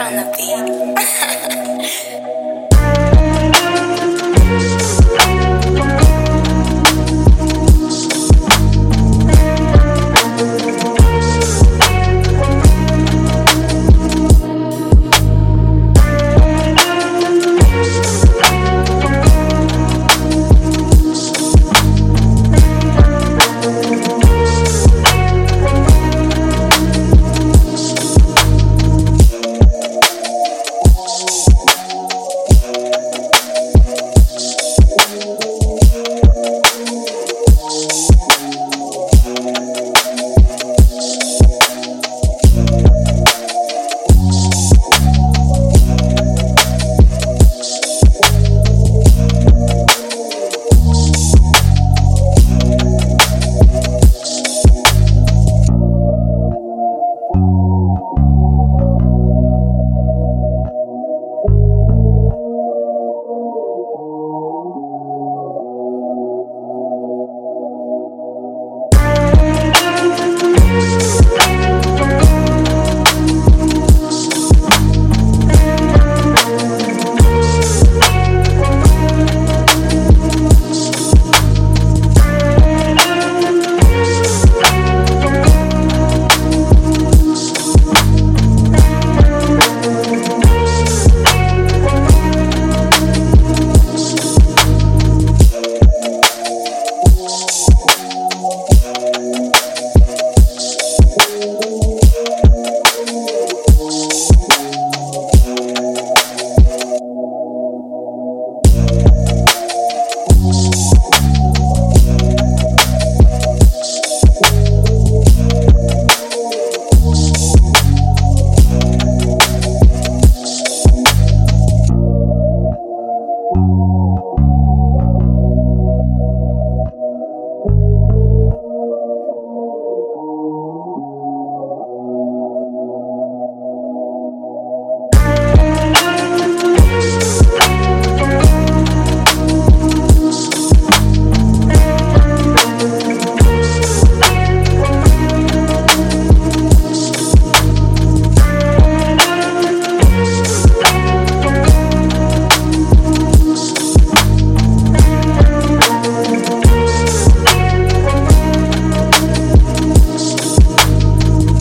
on the beat.